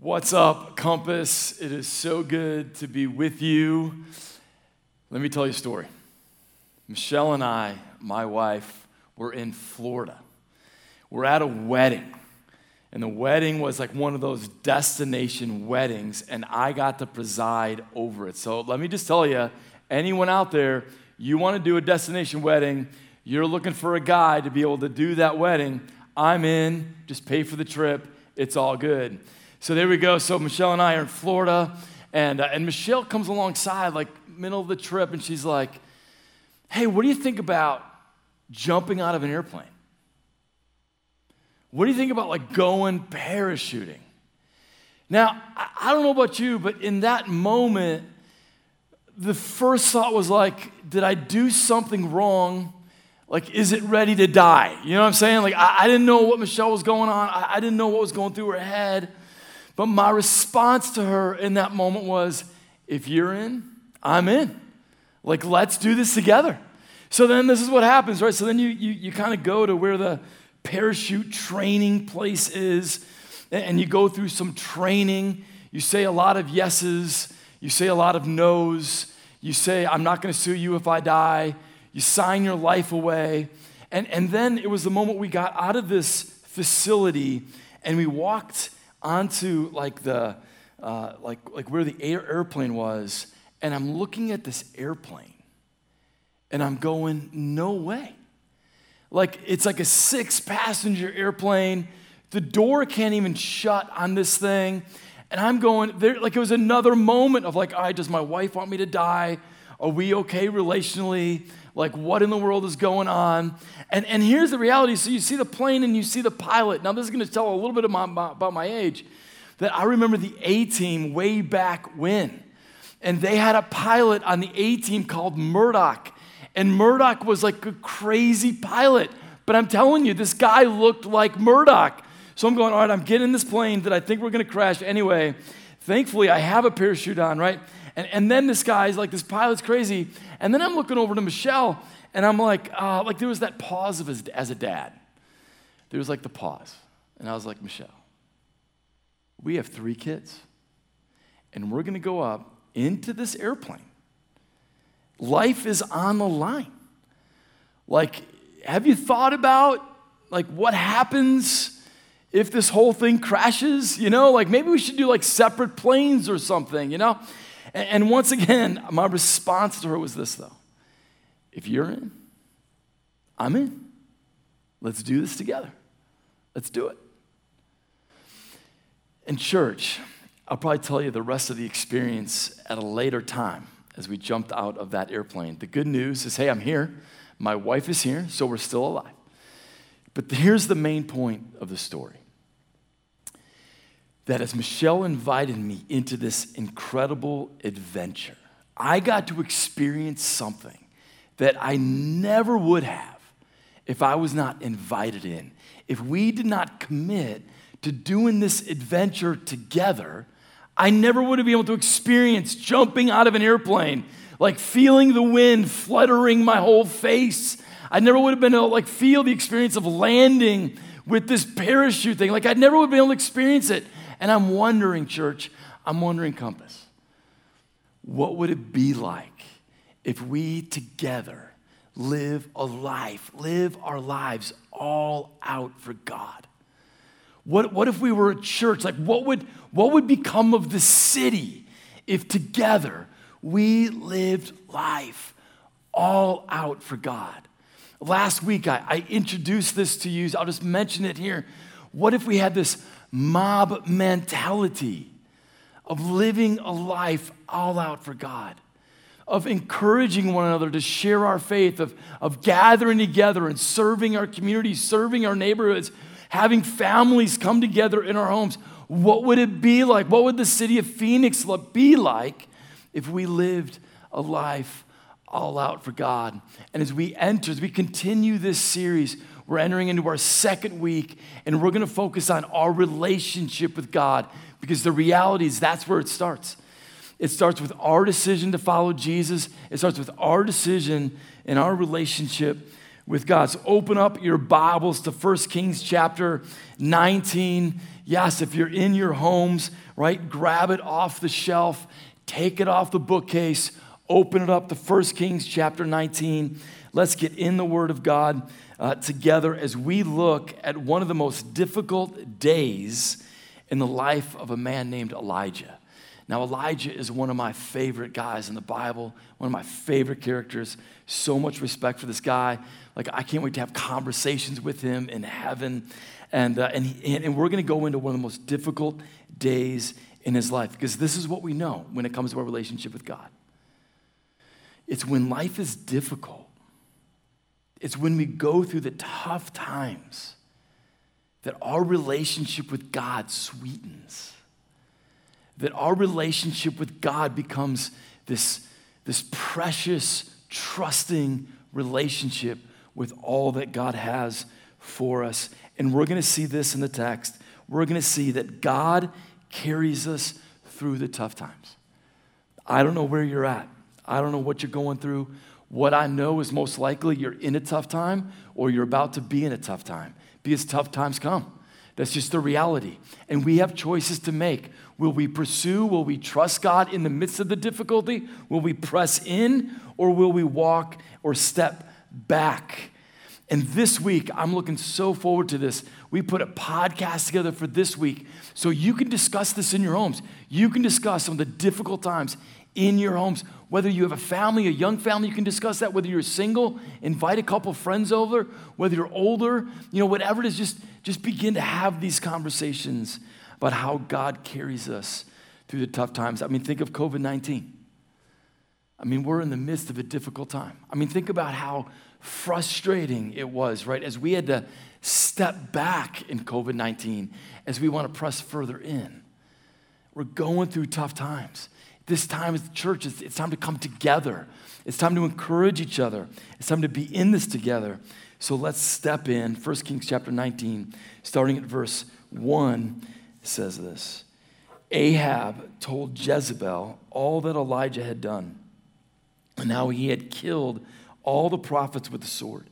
What's up, Compass? It is so good to be with you. Let me tell you a story. Michelle and I, my wife, were in Florida. We're at a wedding. And the wedding was like one of those destination weddings, and I got to preside over it. So let me just tell you anyone out there, you want to do a destination wedding, you're looking for a guy to be able to do that wedding, I'm in, just pay for the trip, it's all good. So there we go. So Michelle and I are in Florida, and, uh, and Michelle comes alongside, like, middle of the trip, and she's like, Hey, what do you think about jumping out of an airplane? What do you think about like going parachuting? Now, I, I don't know about you, but in that moment, the first thought was like, did I do something wrong? Like, is it ready to die? You know what I'm saying? Like, I, I didn't know what Michelle was going on. I, I didn't know what was going through her head. But my response to her in that moment was, if you're in, I'm in. Like, let's do this together. So then this is what happens, right? So then you, you, you kind of go to where the parachute training place is, and you go through some training. You say a lot of yeses, you say a lot of nos. You say, I'm not going to sue you if I die. You sign your life away. And, and then it was the moment we got out of this facility and we walked onto like the uh, like like where the air, airplane was, and I'm looking at this airplane, and I'm going, no way. Like it's like a six passenger airplane. The door can't even shut on this thing. And I'm going, there, like it was another moment of like, all right, does my wife want me to die? Are we okay relationally? Like, what in the world is going on? And, and here's the reality. So you see the plane and you see the pilot. Now, this is going to tell a little bit about my, about my age. That I remember the A team way back when. And they had a pilot on the A team called Murdock. And Murdock was like a crazy pilot. But I'm telling you, this guy looked like Murdock. So I'm going, all right, I'm getting in this plane that I think we're going to crash anyway. Thankfully, I have a parachute on, right? And, and then this guy's like, this pilot's crazy. And then I'm looking over to Michelle, and I'm like, uh, like there was that pause of his, as a dad. There was like the pause. And I was like, Michelle, we have three kids, and we're going to go up into this airplane. Life is on the line. Like, have you thought about like what happens if this whole thing crashes? You know, like maybe we should do like separate planes or something, you know? And, and once again, my response to her was this though if you're in, I'm in. Let's do this together. Let's do it. In church, I'll probably tell you the rest of the experience at a later time as we jumped out of that airplane. The good news is hey, I'm here. My wife is here, so we're still alive. But here's the main point of the story that as Michelle invited me into this incredible adventure, I got to experience something that I never would have if I was not invited in. If we did not commit to doing this adventure together, I never would have been able to experience jumping out of an airplane, like feeling the wind fluttering my whole face. I never would have been able to like feel the experience of landing with this parachute thing. Like I never would have been able to experience it. And I'm wondering, church, I'm wondering, Compass, what would it be like if we together live a life, live our lives all out for God? What, what if we were a church? Like, what would, what would become of the city if together we lived life all out for God? Last week, I, I introduced this to you. I'll just mention it here. What if we had this mob mentality of living a life all out for God? of encouraging one another to share our faith, of, of gathering together and serving our communities, serving our neighborhoods, having families come together in our homes. What would it be like? What would the city of Phoenix be like if we lived a life all out for God? And as we enter, as we continue this series, we're entering into our second week, and we're going to focus on our relationship with God because the reality is that's where it starts. It starts with our decision to follow Jesus, it starts with our decision and our relationship with God. So open up your Bibles to 1 Kings chapter 19. Yes, if you're in your homes, right, grab it off the shelf, take it off the bookcase, open it up to 1 Kings chapter 19. Let's get in the Word of God uh, together as we look at one of the most difficult days in the life of a man named Elijah. Now, Elijah is one of my favorite guys in the Bible, one of my favorite characters. So much respect for this guy. Like, I can't wait to have conversations with him in heaven. And, uh, and, he, and we're going to go into one of the most difficult days in his life because this is what we know when it comes to our relationship with God. It's when life is difficult, it's when we go through the tough times that our relationship with God sweetens, that our relationship with God becomes this, this precious, trusting relationship with all that God has for us. And we're going to see this in the text. We're going to see that God carries us through the tough times. I don't know where you're at. I don't know what you're going through. What I know is most likely you're in a tough time or you're about to be in a tough time because tough times come. That's just the reality. And we have choices to make. Will we pursue? Will we trust God in the midst of the difficulty? Will we press in or will we walk or step back? And this week, I'm looking so forward to this. We put a podcast together for this week so you can discuss this in your homes. You can discuss some of the difficult times in your homes. Whether you have a family, a young family, you can discuss that. Whether you're single, invite a couple friends over. Whether you're older, you know, whatever it is, just, just begin to have these conversations about how God carries us through the tough times. I mean, think of COVID 19. I mean, we're in the midst of a difficult time. I mean, think about how frustrating it was, right? As we had to step back in COVID 19, as we want to press further in. We're going through tough times. This time as the church, it's, it's time to come together. It's time to encourage each other. It's time to be in this together. So let's step in. 1 Kings chapter 19, starting at verse 1, says this Ahab told Jezebel all that Elijah had done and how he had killed all the prophets with the sword.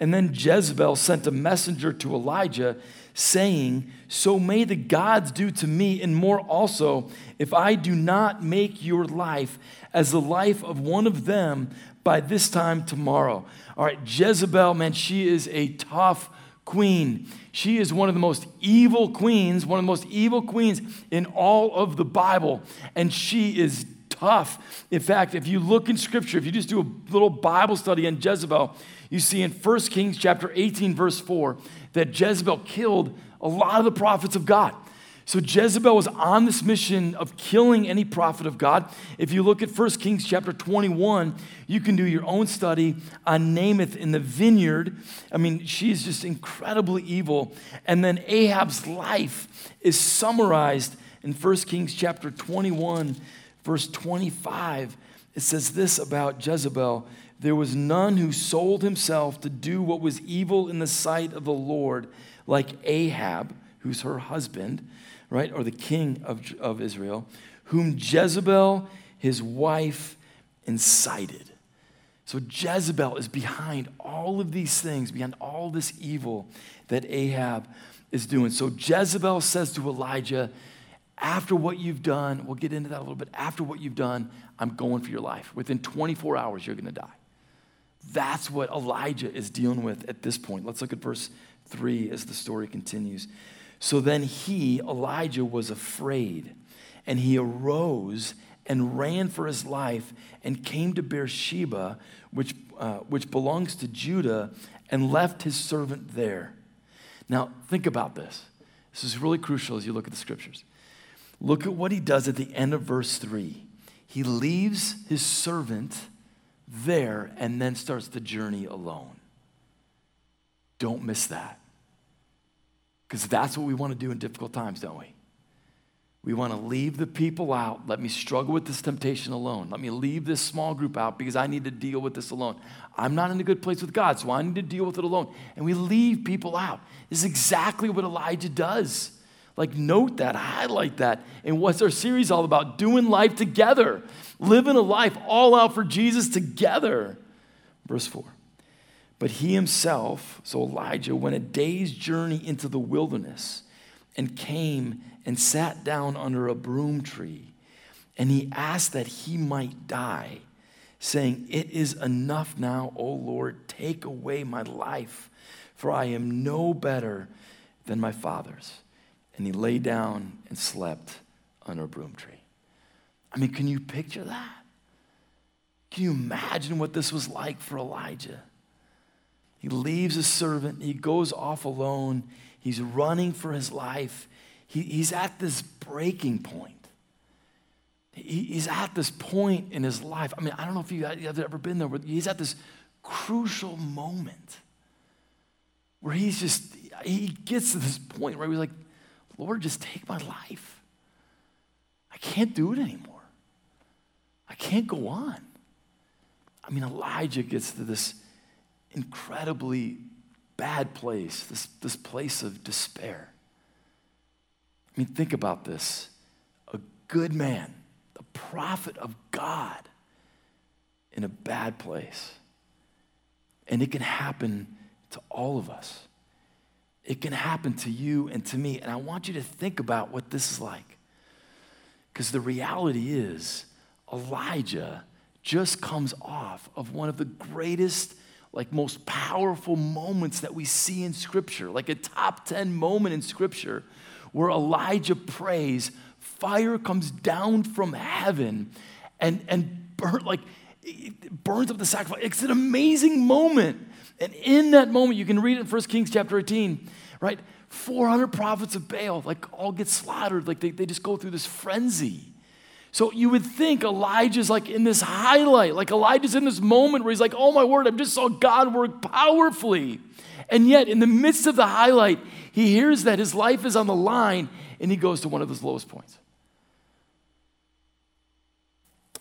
And then Jezebel sent a messenger to Elijah saying, So may the gods do to me and more also, if I do not make your life as the life of one of them by this time tomorrow. All right, Jezebel, man, she is a tough queen. She is one of the most evil queens, one of the most evil queens in all of the Bible. And she is tough. In fact, if you look in scripture, if you just do a little Bible study on Jezebel, you see in 1 Kings chapter 18, verse 4, that Jezebel killed a lot of the prophets of God. So Jezebel was on this mission of killing any prophet of God. If you look at 1 Kings chapter 21, you can do your own study on Naboth in the vineyard. I mean, she's just incredibly evil. And then Ahab's life is summarized in 1 Kings chapter 21, verse 25. It says this about Jezebel there was none who sold himself to do what was evil in the sight of the Lord, like Ahab, who's her husband, right, or the king of, of Israel, whom Jezebel, his wife, incited. So Jezebel is behind all of these things, behind all this evil that Ahab is doing. So Jezebel says to Elijah, after what you've done, we'll get into that a little bit. After what you've done, I'm going for your life. Within 24 hours, you're going to die. That's what Elijah is dealing with at this point. Let's look at verse 3 as the story continues. So then he, Elijah, was afraid, and he arose and ran for his life and came to Beersheba, which, uh, which belongs to Judah, and left his servant there. Now, think about this. This is really crucial as you look at the scriptures. Look at what he does at the end of verse 3. He leaves his servant there and then starts the journey alone. Don't miss that. Because that's what we want to do in difficult times, don't we? We want to leave the people out. Let me struggle with this temptation alone. Let me leave this small group out because I need to deal with this alone. I'm not in a good place with God, so I need to deal with it alone. And we leave people out. This is exactly what Elijah does. Like, note that, highlight that. And what's our series all about? Doing life together, living a life all out for Jesus together. Verse 4. But he himself, so Elijah, went a day's journey into the wilderness and came and sat down under a broom tree. And he asked that he might die, saying, It is enough now, O Lord, take away my life, for I am no better than my fathers. And he lay down and slept under a broom tree. I mean, can you picture that? Can you imagine what this was like for Elijah? He leaves his servant, he goes off alone, he's running for his life. He, he's at this breaking point. He, he's at this point in his life. I mean, I don't know if you have ever been there, but he's at this crucial moment where he's just, he gets to this point where he's like, Lord, just take my life. I can't do it anymore. I can't go on. I mean, Elijah gets to this incredibly bad place, this, this place of despair. I mean, think about this a good man, the prophet of God, in a bad place. And it can happen to all of us. It can happen to you and to me. And I want you to think about what this is like. Because the reality is, Elijah just comes off of one of the greatest, like most powerful moments that we see in Scripture, like a top 10 moment in Scripture where Elijah prays, fire comes down from heaven and, and burn, like, burns up the sacrifice. It's an amazing moment. And in that moment, you can read it in 1 Kings chapter 18, right? 400 prophets of Baal, like, all get slaughtered. Like, they, they just go through this frenzy. So you would think Elijah's like in this highlight, like Elijah's in this moment where he's like, oh my word, I just saw God work powerfully. And yet, in the midst of the highlight, he hears that his life is on the line and he goes to one of his lowest points.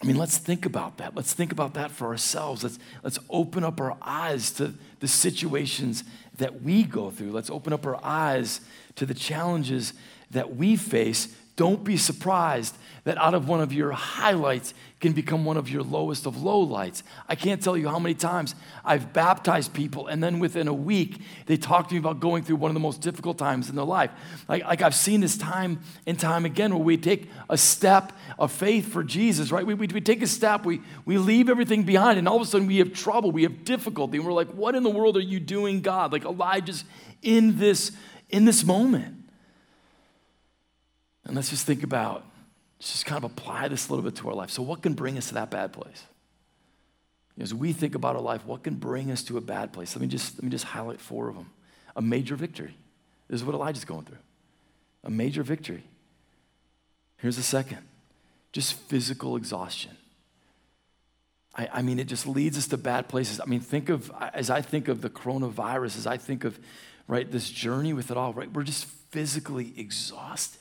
I mean, let's think about that. Let's think about that for ourselves. Let's, let's open up our eyes to the situations that we go through. Let's open up our eyes to the challenges that we face. Don't be surprised that out of one of your highlights can become one of your lowest of lowlights. I can't tell you how many times I've baptized people, and then within a week, they talk to me about going through one of the most difficult times in their life. Like, like I've seen this time and time again where we take a step of faith for Jesus, right? We, we, we take a step, we, we leave everything behind, and all of a sudden we have trouble, we have difficulty, and we're like, what in the world are you doing, God? Like Elijah's in this, in this moment. And let's just think about just kind of apply this a little bit to our life. So, what can bring us to that bad place? As we think about our life, what can bring us to a bad place? Let me just, let me just highlight four of them. A major victory. This is what Elijah's going through. A major victory. Here's the second just physical exhaustion. I, I, mean, it just leads us to bad places. I mean, think of, as I think of the coronavirus, as I think of, right, this journey with it all, right, we're just physically exhausted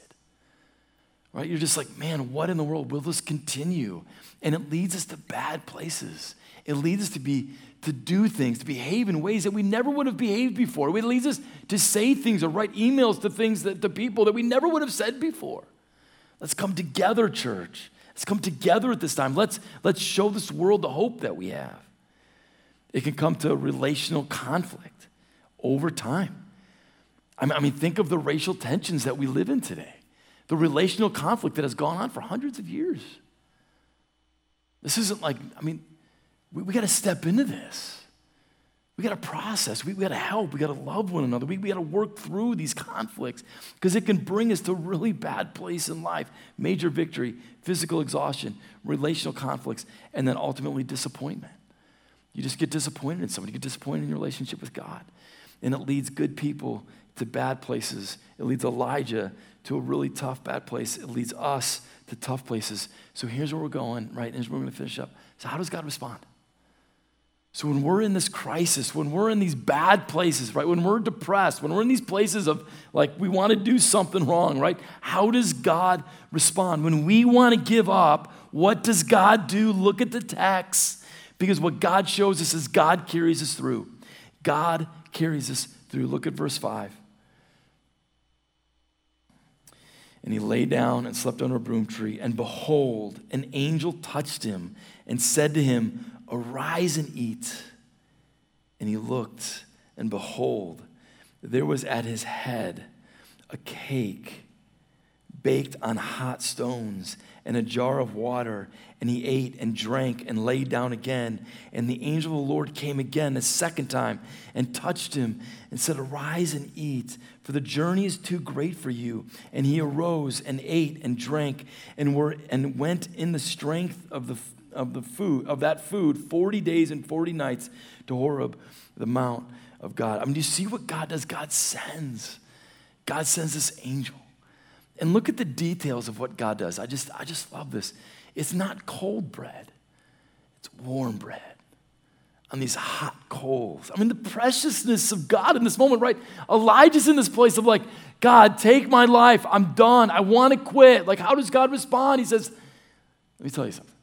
right? You're just like, man, what in the world will this continue? And it leads us to bad places. It leads us to be to do things, to behave in ways that we never would have behaved before. It leads us to say things or write emails to things that to people that we never would have said before. Let's come together, church. Let's come together at this time. Let's, let's show this world the hope that we have. It can come to relational conflict over time. I mean, I mean, think of the racial tensions that we live in today the relational conflict that has gone on for hundreds of years. This isn't like, I mean, we, we got to step into this. We got to process. We, we got to help. We got to love one another. We, we got to work through these conflicts because it can bring us to a really bad place in life major victory, physical exhaustion, relational conflicts, and then ultimately disappointment. You just get disappointed in somebody, you get disappointed in your relationship with God. And it leads good people to bad places. It leads Elijah to a really tough, bad place. It leads us to tough places. So here's where we're going, right? And here's where we're going to finish up. So, how does God respond? So, when we're in this crisis, when we're in these bad places, right? When we're depressed, when we're in these places of like we want to do something wrong, right? How does God respond? When we want to give up, what does God do? Look at the text. Because what God shows us is God carries us through. God carries us through. Look at verse 5. And he lay down and slept under a broom tree. And behold, an angel touched him and said to him, Arise and eat. And he looked, and behold, there was at his head a cake baked on hot stones and a jar of water. And he ate and drank and lay down again. And the angel of the Lord came again a second time and touched him and said, Arise and eat, for the journey is too great for you. And he arose and ate and drank and, were, and went in the strength of, the, of, the food, of that food 40 days and 40 nights to Horeb, the mount of God. I mean, do you see what God does? God sends. God sends this angel. And look at the details of what God does. I just, I just love this. It's not cold bread, it's warm bread on these hot coals. I mean, the preciousness of God in this moment, right? Elijah's in this place of like, God, take my life. I'm done. I want to quit. Like, how does God respond? He says, Let me tell you something.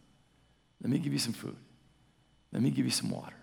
Let me give you some food. Let me give you some water.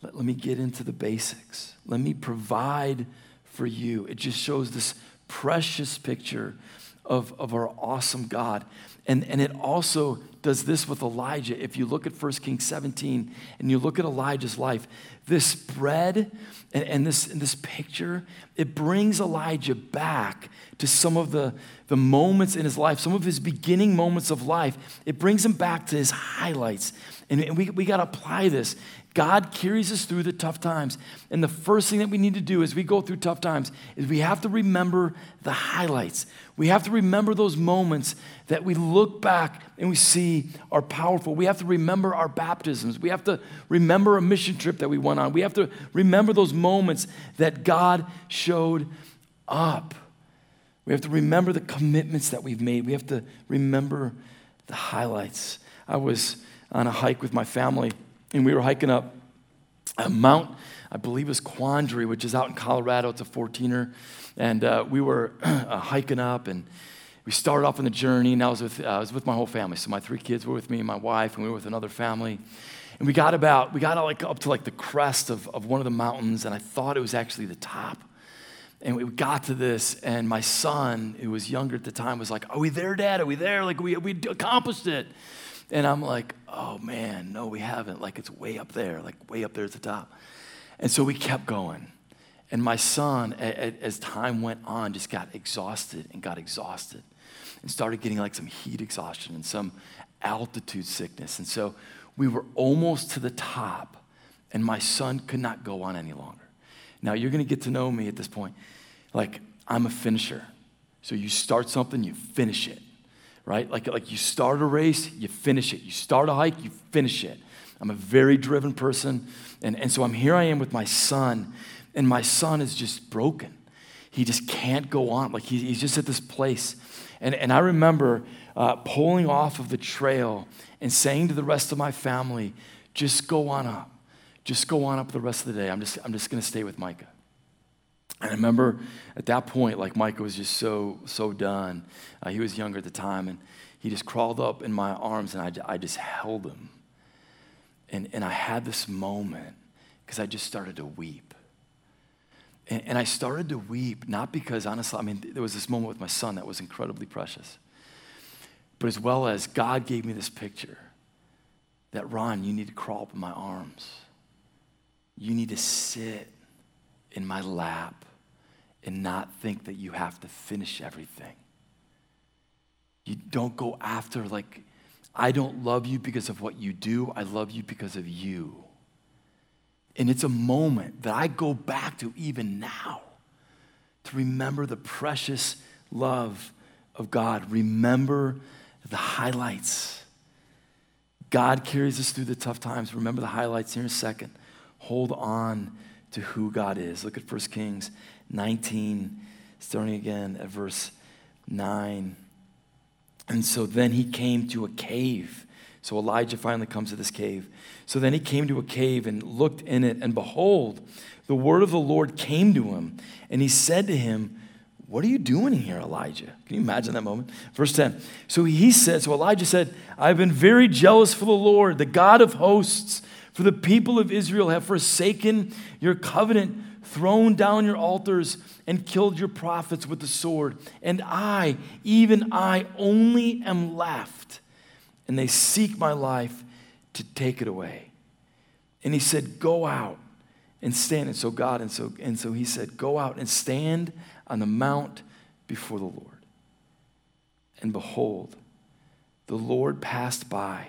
Let, let me get into the basics. Let me provide for you. It just shows this precious picture of, of our awesome God. And, and it also does this with Elijah. If you look at 1 Kings 17 and you look at Elijah's life, this bread and, and this, and this picture, it brings Elijah back to some of the, the moments in his life, some of his beginning moments of life. It brings him back to his highlights. And, and we, we got to apply this. God carries us through the tough times. And the first thing that we need to do as we go through tough times is we have to remember the highlights. We have to remember those moments that we look back and we see are powerful. We have to remember our baptisms. We have to remember a mission trip that we went on. We have to remember those moments that God showed up. We have to remember the commitments that we've made. We have to remember the highlights. I was on a hike with my family and we were hiking up a Mount, I believe it's Quandary, which is out in Colorado. It's a 14er. And uh, we were uh, hiking up, and we started off on the journey, and I was, with, uh, I was with my whole family. So my three kids were with me, and my wife, and we were with another family. And we got about, we got like up to like the crest of, of one of the mountains, and I thought it was actually the top. And we got to this, and my son, who was younger at the time, was like, Are we there, Dad? Are we there? Like, we, we accomplished it. And I'm like, oh man, no, we haven't. Like it's way up there, like way up there at the top. And so we kept going. And my son, as time went on, just got exhausted and got exhausted and started getting like some heat exhaustion and some altitude sickness. And so we were almost to the top, and my son could not go on any longer. Now, you're going to get to know me at this point. Like, I'm a finisher. So you start something, you finish it right? Like, like you start a race, you finish it. You start a hike, you finish it. I'm a very driven person. And, and so I'm here I am with my son, and my son is just broken. He just can't go on. Like he, he's just at this place. And, and I remember uh, pulling off of the trail and saying to the rest of my family, just go on up. Just go on up the rest of the day. I'm just, I'm just going to stay with Micah. And I remember at that point, like Micah was just so, so done. Uh, he was younger at the time, and he just crawled up in my arms, and I, I just held him. And, and I had this moment because I just started to weep. And, and I started to weep, not because, honestly, I mean, there was this moment with my son that was incredibly precious, but as well as God gave me this picture that, Ron, you need to crawl up in my arms. You need to sit in my lap and not think that you have to finish everything. You don't go after, like, I don't love you because of what you do, I love you because of you. And it's a moment that I go back to even now to remember the precious love of God. Remember the highlights. God carries us through the tough times. Remember the highlights here in a second. Hold on to who God is. Look at 1 Kings 19, starting again at verse 9. And so then he came to a cave. So Elijah finally comes to this cave. So then he came to a cave and looked in it, and behold, the word of the Lord came to him, and he said to him, What are you doing here, Elijah? Can you imagine that moment? Verse 10. So he said, So Elijah said, I've been very jealous for the Lord, the God of hosts. For the people of Israel have forsaken your covenant, thrown down your altars, and killed your prophets with the sword. And I, even I, only am left. And they seek my life to take it away. And he said, Go out and stand. And so God, and so, and so he said, Go out and stand on the mount before the Lord. And behold, the Lord passed by,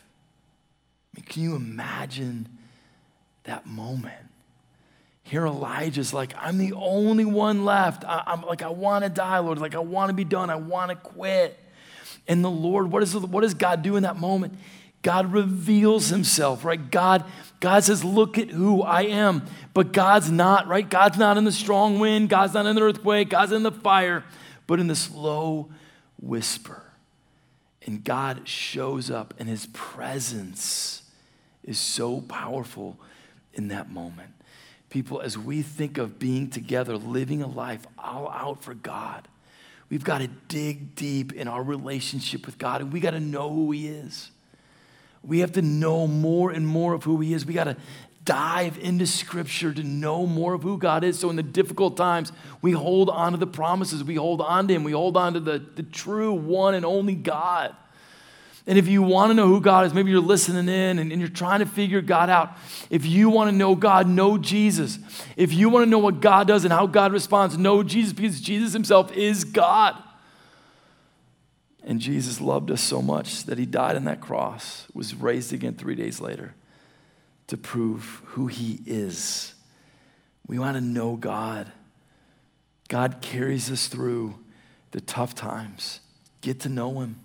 I mean, can you imagine that moment? Here Elijah's like, I'm the only one left. I, am like, I want to die, Lord. Like, I want to be done. I want to quit. And the Lord, what, is, what does God do in that moment? God reveals himself, right? God, God says, Look at who I am. But God's not, right? God's not in the strong wind. God's not in the earthquake. God's in the fire, but in this low whisper. And God shows up, and his presence is so powerful in that moment. People, as we think of being together, living a life all out for God, we've got to dig deep in our relationship with God, and we got to know who He is. We have to know more and more of who He is. We got to dive into Scripture to know more of who God is. So, in the difficult times, we hold on to the promises, we hold on to Him, we hold on to the, the true one and only God. And if you want to know who God is, maybe you're listening in and, and, you're trying to figure God out. If you want to know God, know Jesus. If you want to know what God does and how God responds, know Jesus because Jesus himself is God. And Jesus loved us so much that he died on that cross, was raised again three days later to prove who he is. We want to know God. God carries us through the tough times. Get to know him.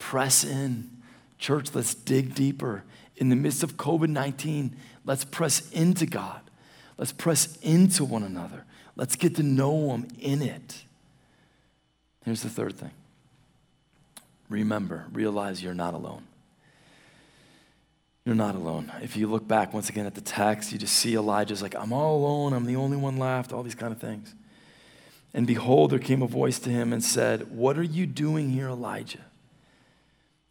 Press in. Church, let's dig deeper. In the midst of COVID 19, let's press into God. Let's press into one another. Let's get to know Him in it. Here's the third thing remember, realize you're not alone. You're not alone. If you look back once again at the text, you just see Elijah's like, I'm all alone, I'm the only one left, all these kind of things. And behold, there came a voice to him and said, What are you doing here, Elijah?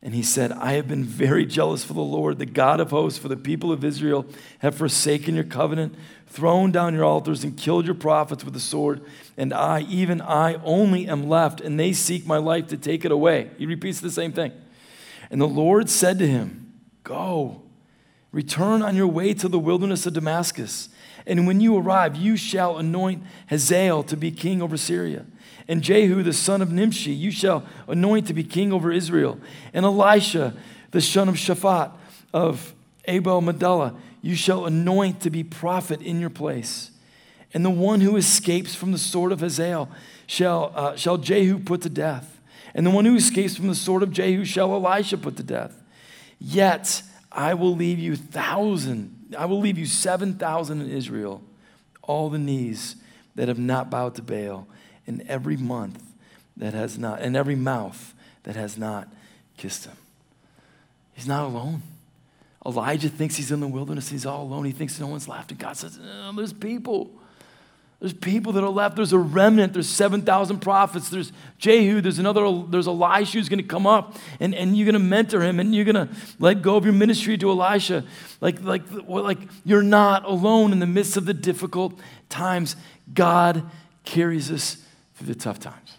And he said, I have been very jealous for the Lord, the God of hosts, for the people of Israel have forsaken your covenant, thrown down your altars, and killed your prophets with the sword. And I, even I, only am left, and they seek my life to take it away. He repeats the same thing. And the Lord said to him, Go, return on your way to the wilderness of Damascus. And when you arrive, you shall anoint Hazael to be king over Syria and Jehu the son of Nimshi you shall anoint to be king over Israel. And Elisha the son of Shaphat of Abel Meholah you shall anoint to be prophet in your place. And the one who escapes from the sword of Hazael shall, uh, shall Jehu put to death. And the one who escapes from the sword of Jehu shall Elisha put to death. Yet I will leave you thousand, I will leave you seven thousand in Israel, all the knees that have not bowed to Baal in every month that has not, and every mouth that has not kissed him. He's not alone. Elijah thinks he's in the wilderness, he's all alone. He thinks no one's left. And God says, no, There's people. There's people that are left. There's a remnant. There's 7,000 prophets. There's Jehu. There's another, there's Elisha who's going to come up and, and you're going to mentor him and you're going to let go of your ministry to Elisha. Like, like, like you're not alone in the midst of the difficult times. God carries us through the tough times.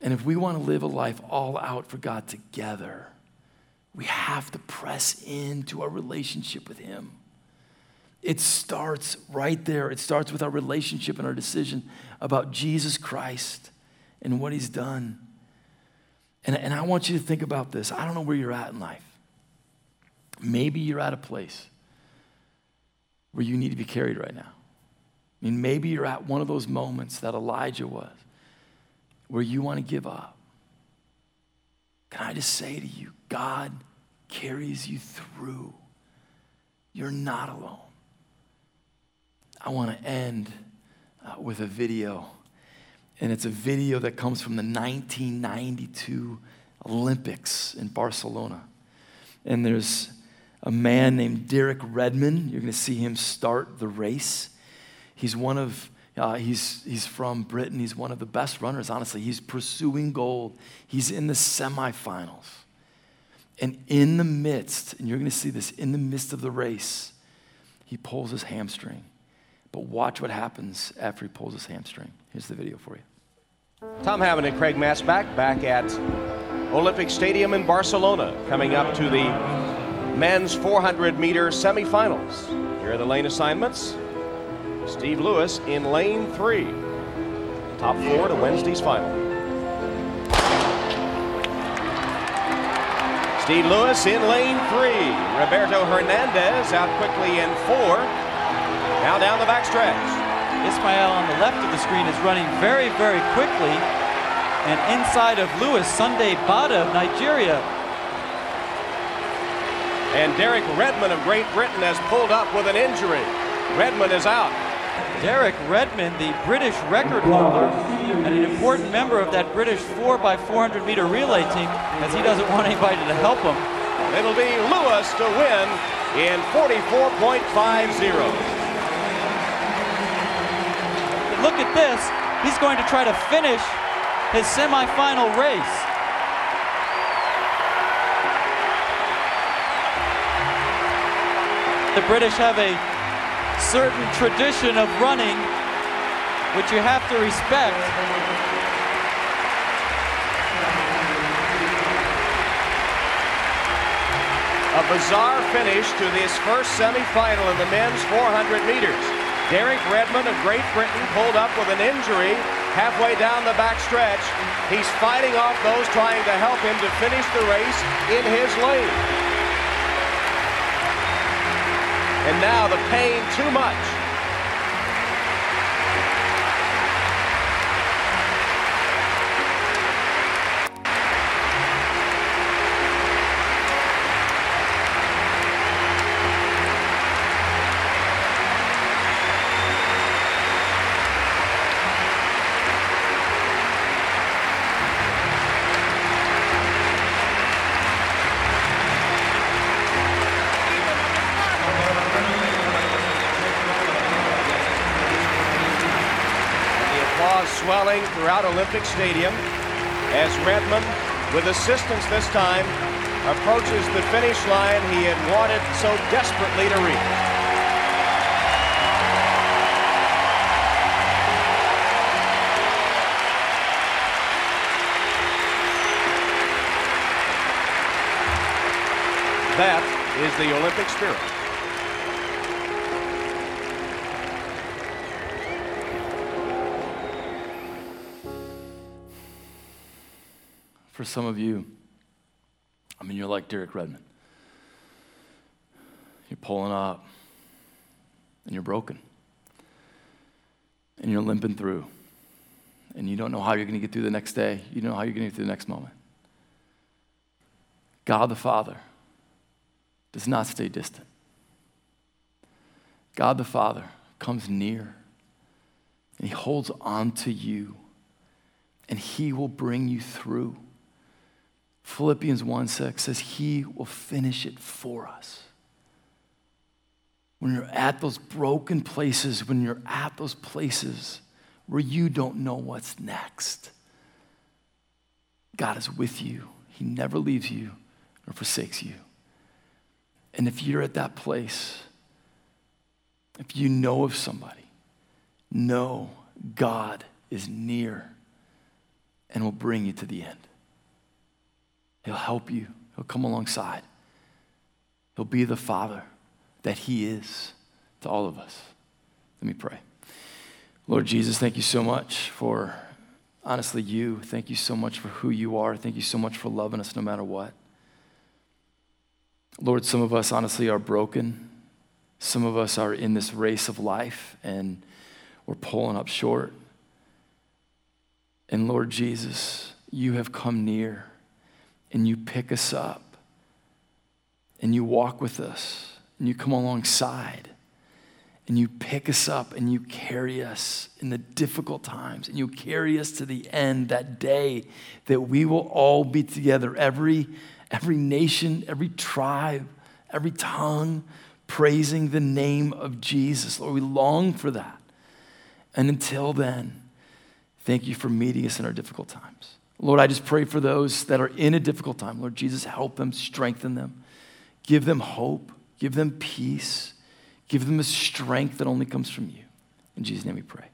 And if we want to live a life all out for God together, we have to press into our relationship with Him. It starts right there. It starts with our relationship and our decision about Jesus Christ and what He's done. And, and I want you to think about this. I don't know where you're at in life. Maybe you're at a place where you need to be carried right now. I mean, maybe you're at one of those moments that Elijah was where you want to give up. Can I just say to you, God carries you through. You're not alone. I want to end uh, with a video, and it's a video that comes from the 1992 Olympics in Barcelona. And there's a man named Derek Redmond. You're going to see him start the race. He's one of Uh, he's, he's from Britain. He's one of the best runners, honestly. He's pursuing gold. He's in the semifinals. And in the midst, and you're going to see this, in the midst of the race, he pulls his hamstring. But watch what happens after he pulls his hamstring. Here's the video for you. Tom Hammond and Craig Masback back at Olympic Stadium in Barcelona, coming up to the men's 400 meter semifinals. Here are the lane assignments. Steve Lewis in lane three. Top four to Wednesday's final. Steve Lewis in lane three. Roberto Hernandez out quickly in four. Now down the backstretch. Ismael on the left of the screen is running very, very quickly. And inside of Lewis, Sunday Bada of Nigeria. And Derek Redmond of Great Britain has pulled up with an injury. Redmond is out. Derek Redmond, the British record holder, and an important member of that British 4x400 meter relay team, as he doesn't want anybody to help him. It'll be Lewis to win in 44.50. Look at this. He's going to try to finish his semifinal race. The British have a certain tradition of running, which you have to respect. A bizarre finish to this first semifinal in the men's 400 meters. Derek Redmond of Great Britain pulled up with an injury halfway down the back stretch. He's fighting off those trying to help him to finish the race in his lane. And now the pain too much. Swelling throughout Olympic Stadium as Redmond, with assistance this time, approaches the finish line he had wanted so desperately to reach. That is the Olympic spirit. For some of you, I mean, you're like Derek Redmond. You're pulling up and you're broken and you're limping through and you don't know how you're going to get through the next day. You don't know how you're going to get through the next moment. God the Father does not stay distant. God the Father comes near and he holds on to you and he will bring you through. Philippians 1 6 says, He will finish it for us. When you're at those broken places, when you're at those places where you don't know what's next, God is with you. He never leaves you nor forsakes you. And if you're at that place, if you know of somebody, know God is near and will bring you to the end. He'll help you, He'll come alongside. He'll be the Father that He is to all of us. Let me pray. Lord Jesus, thank you so much for honestly you. Thank you so much for who you are. Thank you so much for loving us no matter what. Lord, some of us honestly are broken. Some of us are in this race of life and we're pulling up short. And Lord Jesus, you have come near and you pick us up and you walk with us and you come alongside and you pick us up and you carry us in the difficult times and you carry us to the end that day that we will all be together. Every every nation every tribe every tongue praising the name of Jesus. Lord we long for that. And until then, thank you for meeting us in our difficult times. Lord, I just pray for those that are in a difficult time. Lord Jesus, help them, strengthen them, give them hope, give them peace, give them a strength that only comes from you. In Jesus' name we pray.